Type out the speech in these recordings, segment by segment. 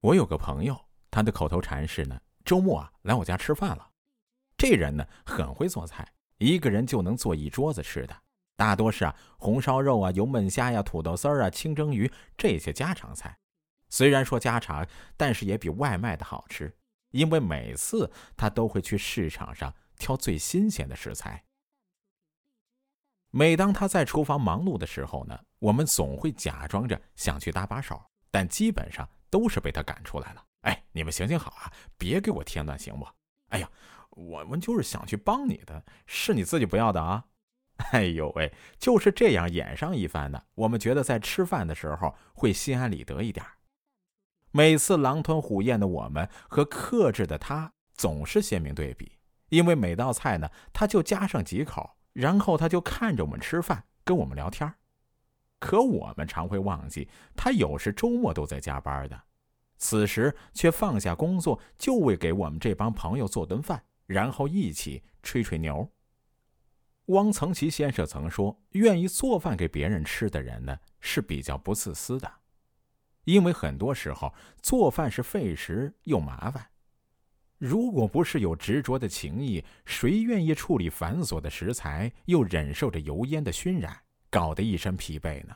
我有个朋友，他的口头禅是呢：“周末啊，来我家吃饭了。”这人呢，很会做菜，一个人就能做一桌子吃的，大多是啊红烧肉啊、油焖虾呀、土豆丝儿啊、清蒸鱼这些家常菜。虽然说家常，但是也比外卖的好吃，因为每次他都会去市场上挑最新鲜的食材。每当他在厨房忙碌的时候呢，我们总会假装着想去搭把手，但基本上都是被他赶出来了。哎，你们行行好啊，别给我添乱，行不？哎呀，我们就是想去帮你的，是你自己不要的啊！哎呦喂，就是这样演上一番呢，我们觉得在吃饭的时候会心安理得一点。每次狼吞虎咽的我们和克制的他总是鲜明对比，因为每道菜呢，他就夹上几口。然后他就看着我们吃饭，跟我们聊天可我们常会忘记，他有时周末都在加班的，此时却放下工作，就为给我们这帮朋友做顿饭，然后一起吹吹牛。汪曾祺先生曾说：“愿意做饭给别人吃的人呢，是比较不自私的，因为很多时候做饭是费时又麻烦。”如果不是有执着的情谊，谁愿意处理繁琐的食材，又忍受着油烟的熏染，搞得一身疲惫呢？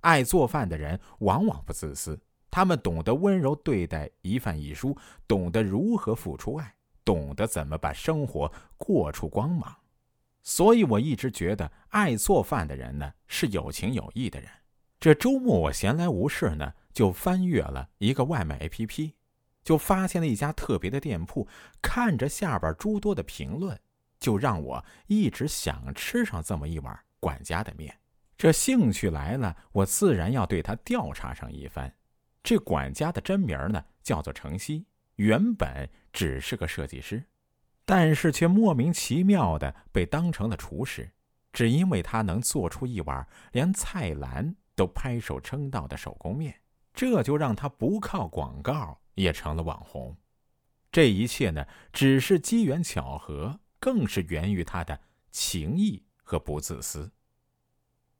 爱做饭的人往往不自私，他们懂得温柔对待一饭一蔬，懂得如何付出爱，懂得怎么把生活过出光芒。所以我一直觉得，爱做饭的人呢，是有情有义的人。这周末我闲来无事呢，就翻阅了一个外卖 APP。就发现了一家特别的店铺，看着下边诸多的评论，就让我一直想吃上这么一碗管家的面。这兴趣来了，我自然要对他调查上一番。这管家的真名呢，叫做程曦，原本只是个设计师，但是却莫名其妙的被当成了厨师，只因为他能做出一碗连菜篮都拍手称道的手工面，这就让他不靠广告。也成了网红，这一切呢，只是机缘巧合，更是源于他的情谊和不自私。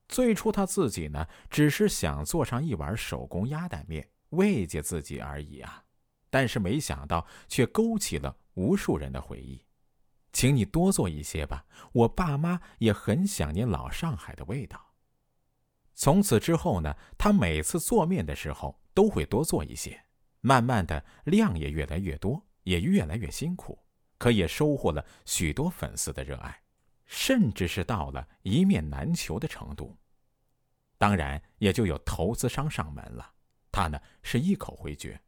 最初他自己呢，只是想做上一碗手工鸭蛋面慰藉自己而已啊，但是没想到却勾起了无数人的回忆。请你多做一些吧，我爸妈也很想念老上海的味道。从此之后呢，他每次做面的时候都会多做一些。慢慢的量也越来越多，也越来越辛苦，可也收获了许多粉丝的热爱，甚至是到了一面难求的程度。当然，也就有投资商上门了。他呢是一口回绝，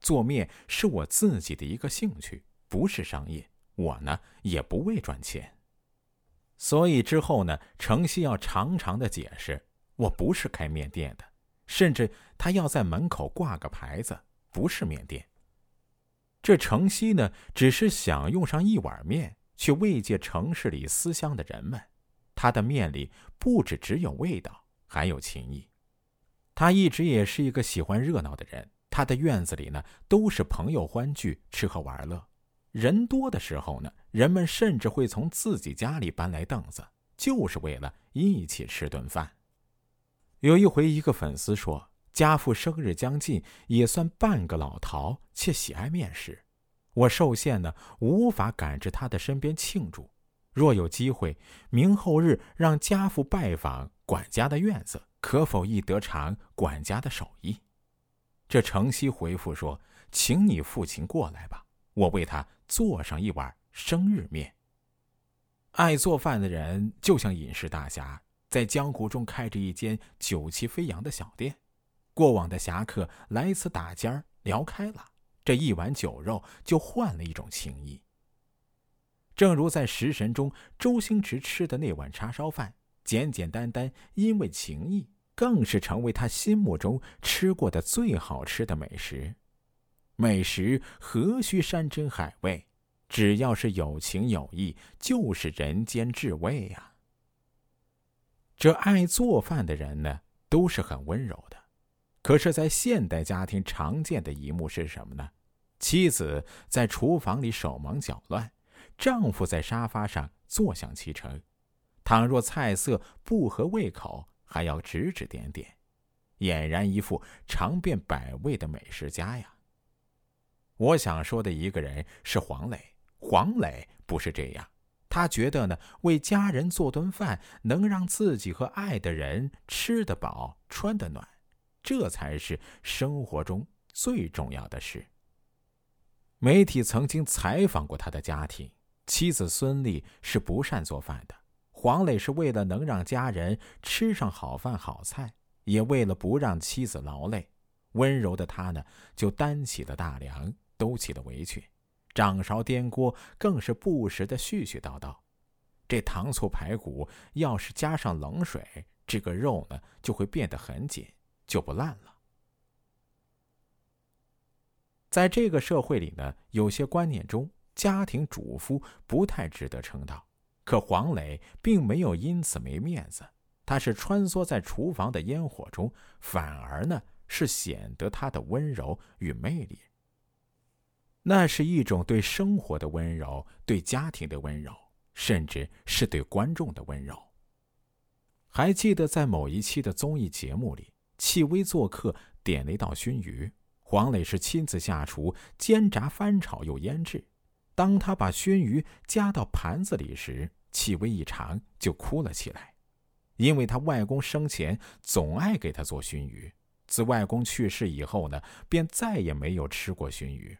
做面是我自己的一个兴趣，不是商业。我呢也不为赚钱。所以之后呢，程曦要常常的解释，我不是开面店的，甚至他要在门口挂个牌子。不是面店。这程曦呢，只是想用上一碗面去慰藉城市里思乡的人们。他的面里不止只有味道，还有情谊。他一直也是一个喜欢热闹的人。他的院子里呢，都是朋友欢聚，吃喝玩乐。人多的时候呢，人们甚至会从自己家里搬来凳子，就是为了一起吃顿饭。有一回，一个粉丝说。家父生日将近，也算半个老饕，且喜爱面食。我受限呢，无法赶至他的身边庆祝。若有机会，明后日让家父拜访管家的院子，可否亦得尝管家的手艺？这程曦回复说：“请你父亲过来吧，我为他做上一碗生日面。”爱做饭的人就像饮食大侠，在江湖中开着一间酒气飞扬的小店。过往的侠客来此打尖儿，聊开了，这一碗酒肉就换了一种情谊。正如在《食神》中，周星驰吃的那碗叉烧饭，简简单单，因为情谊，更是成为他心目中吃过的最好吃的美食。美食何须山珍海味，只要是有情有义，就是人间至味呀。这爱做饭的人呢，都是很温柔的。可是，在现代家庭常见的一幕是什么呢？妻子在厨房里手忙脚乱，丈夫在沙发上坐享其成。倘若菜色不合胃口，还要指指点点。俨然一副尝遍百味的美食家呀。我想说的一个人是黄磊，黄磊不是这样，他觉得呢，为家人做顿饭，能让自己和爱的人吃得饱、穿得暖，这才是生活中最重要的事。媒体曾经采访过他的家庭，妻子孙俪是不善做饭的。黄磊是为了能让家人吃上好饭好菜，也为了不让妻子劳累，温柔的他呢就担起了大梁，兜起了围裙，掌勺颠锅，更是不时的絮絮叨叨。这糖醋排骨要是加上冷水，这个肉呢就会变得很紧，就不烂了。在这个社会里呢，有些观念中，家庭主妇不太值得称道。可黄磊并没有因此没面子，他是穿梭在厨房的烟火中，反而呢是显得他的温柔与魅力。那是一种对生活的温柔，对家庭的温柔，甚至是对观众的温柔。还记得在某一期的综艺节目里，戚薇做客点了一道熏鱼。黄磊是亲自下厨，煎炸翻炒又腌制。当他把熏鱼夹到盘子里时，气味一尝就哭了起来，因为他外公生前总爱给他做熏鱼。自外公去世以后呢，便再也没有吃过熏鱼。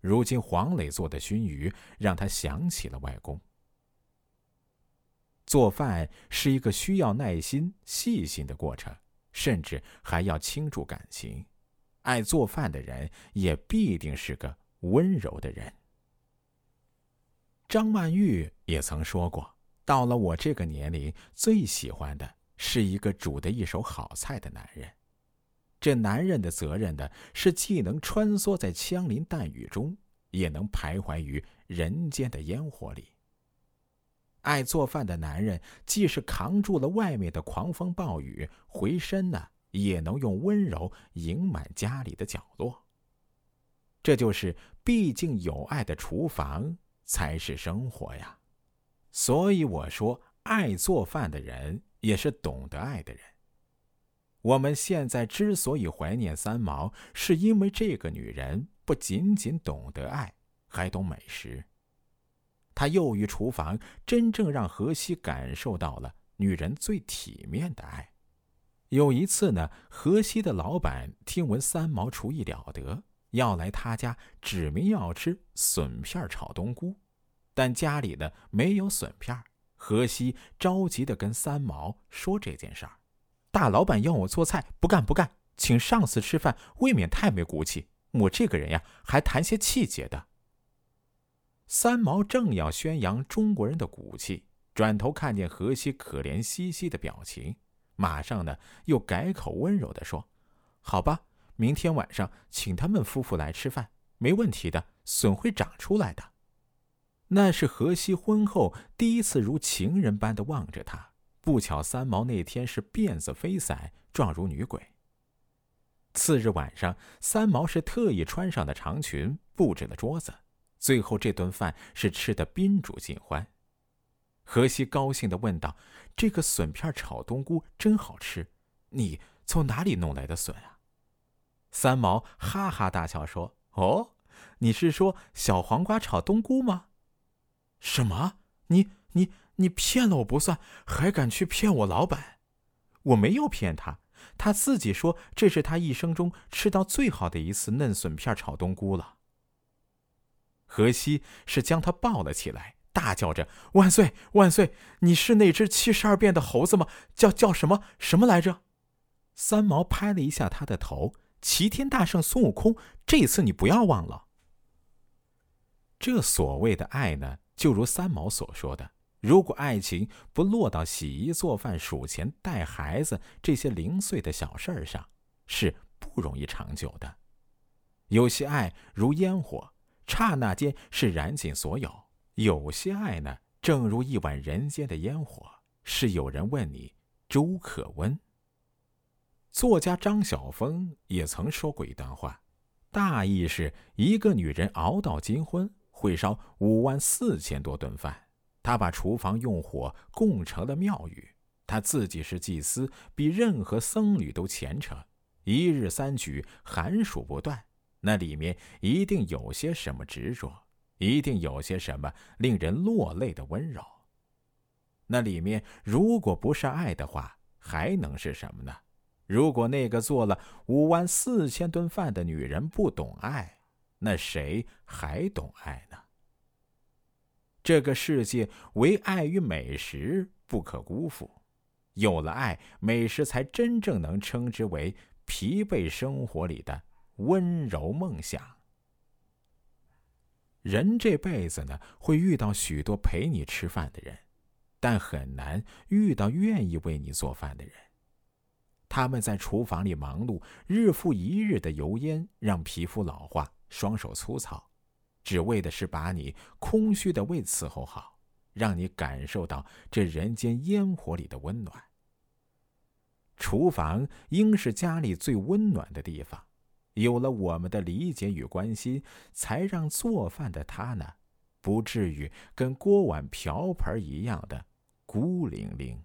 如今黄磊做的熏鱼，让他想起了外公。做饭是一个需要耐心、细心的过程，甚至还要倾注感情。爱做饭的人也必定是个温柔的人。张曼玉也曾说过：“到了我这个年龄，最喜欢的是一个煮的一手好菜的男人。这男人的责任呢，是既能穿梭在枪林弹雨中，也能徘徊于人间的烟火里。爱做饭的男人，既是扛住了外面的狂风暴雨，回身呢。”也能用温柔盈满家里的角落。这就是，毕竟有爱的厨房才是生活呀。所以我说，爱做饭的人也是懂得爱的人。我们现在之所以怀念三毛，是因为这个女人不仅仅懂得爱，还懂美食。她囿于厨房，真正让荷西感受到了女人最体面的爱。有一次呢，河西的老板听闻三毛厨艺了得，要来他家，指明要吃笋片炒冬菇，但家里呢没有笋片。河西着急的跟三毛说这件事儿：“大老板要我做菜，不干不干，请上司吃饭，未免太没骨气。我这个人呀，还谈些气节的。”三毛正要宣扬中国人的骨气，转头看见河西可怜兮兮的表情。马上呢，又改口温柔的说：“好吧，明天晚上请他们夫妇来吃饭，没问题的，笋会长出来的。”那是荷西婚后第一次如情人般的望着他。不巧三毛那天是辫子飞散，状如女鬼。次日晚上，三毛是特意穿上的长裙，布置了桌子。最后这顿饭是吃的宾主尽欢。荷西高兴的问道：“这个笋片炒冬菇真好吃，你从哪里弄来的笋啊？”三毛哈哈大笑说：“哦，你是说小黄瓜炒冬菇吗？什么？你你你骗了我不算，还敢去骗我老板？我没有骗他，他自己说这是他一生中吃到最好的一次嫩笋片炒冬菇了。”荷西是将他抱了起来。大叫着：“万岁，万岁！你是那只七十二变的猴子吗？叫叫什么什么来着？”三毛拍了一下他的头：“齐天大圣孙悟空，这次你不要忘了。”这所谓的爱呢，就如三毛所说的，如果爱情不落到洗衣、做饭、数钱、带孩子这些零碎的小事儿上，是不容易长久的。有些爱如烟火，刹那间是燃尽所有。有些爱呢，正如一碗人间的烟火，是有人问你粥可温。作家张晓峰也曾说过一段话，大意是一个女人熬到金婚，会烧五万四千多顿饭。她把厨房用火供成了庙宇，她自己是祭司，比任何僧侣都虔诚。一日三举，寒暑不断，那里面一定有些什么执着，一定有些什么令人落泪的温柔。那里面如果不是爱的话，还能是什么呢？如果那个做了五万四千顿饭的女人不懂爱，那谁还懂爱呢？这个世界唯爱与美食不可辜负，有了爱，美食才真正能称之为疲惫生活里的温柔梦想。人这辈子呢，会遇到许多陪你吃饭的人，但很难遇到愿意为你做饭的人。他们在厨房里忙碌，日复一日的油烟让皮肤老化，双手粗糙，只为的是把你空虚的胃伺候好，让你感受到这人间烟火里的温暖。厨房应是家里最温暖的地方，有了我们的理解与关心，才让做饭的他呢，不至于跟锅碗瓢盆一样的孤零零。